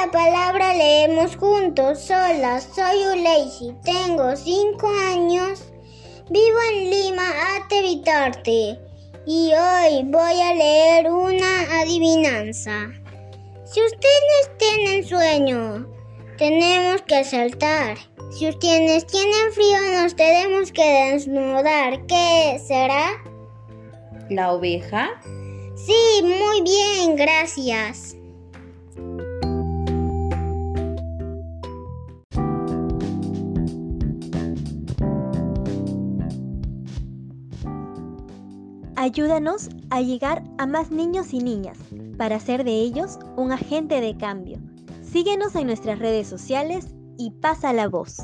la palabra leemos juntos. Hola, soy Uleisi, tengo 5 años, vivo en Lima, Atevitarte, y hoy voy a leer una adivinanza. Si ustedes tienen sueño, tenemos que saltar. Si ustedes tienen frío, nos tenemos que desnudar. ¿Qué será? ¿La oveja? Sí, muy bien, gracias. Ayúdanos a llegar a más niños y niñas para hacer de ellos un agente de cambio. Síguenos en nuestras redes sociales y pasa la voz.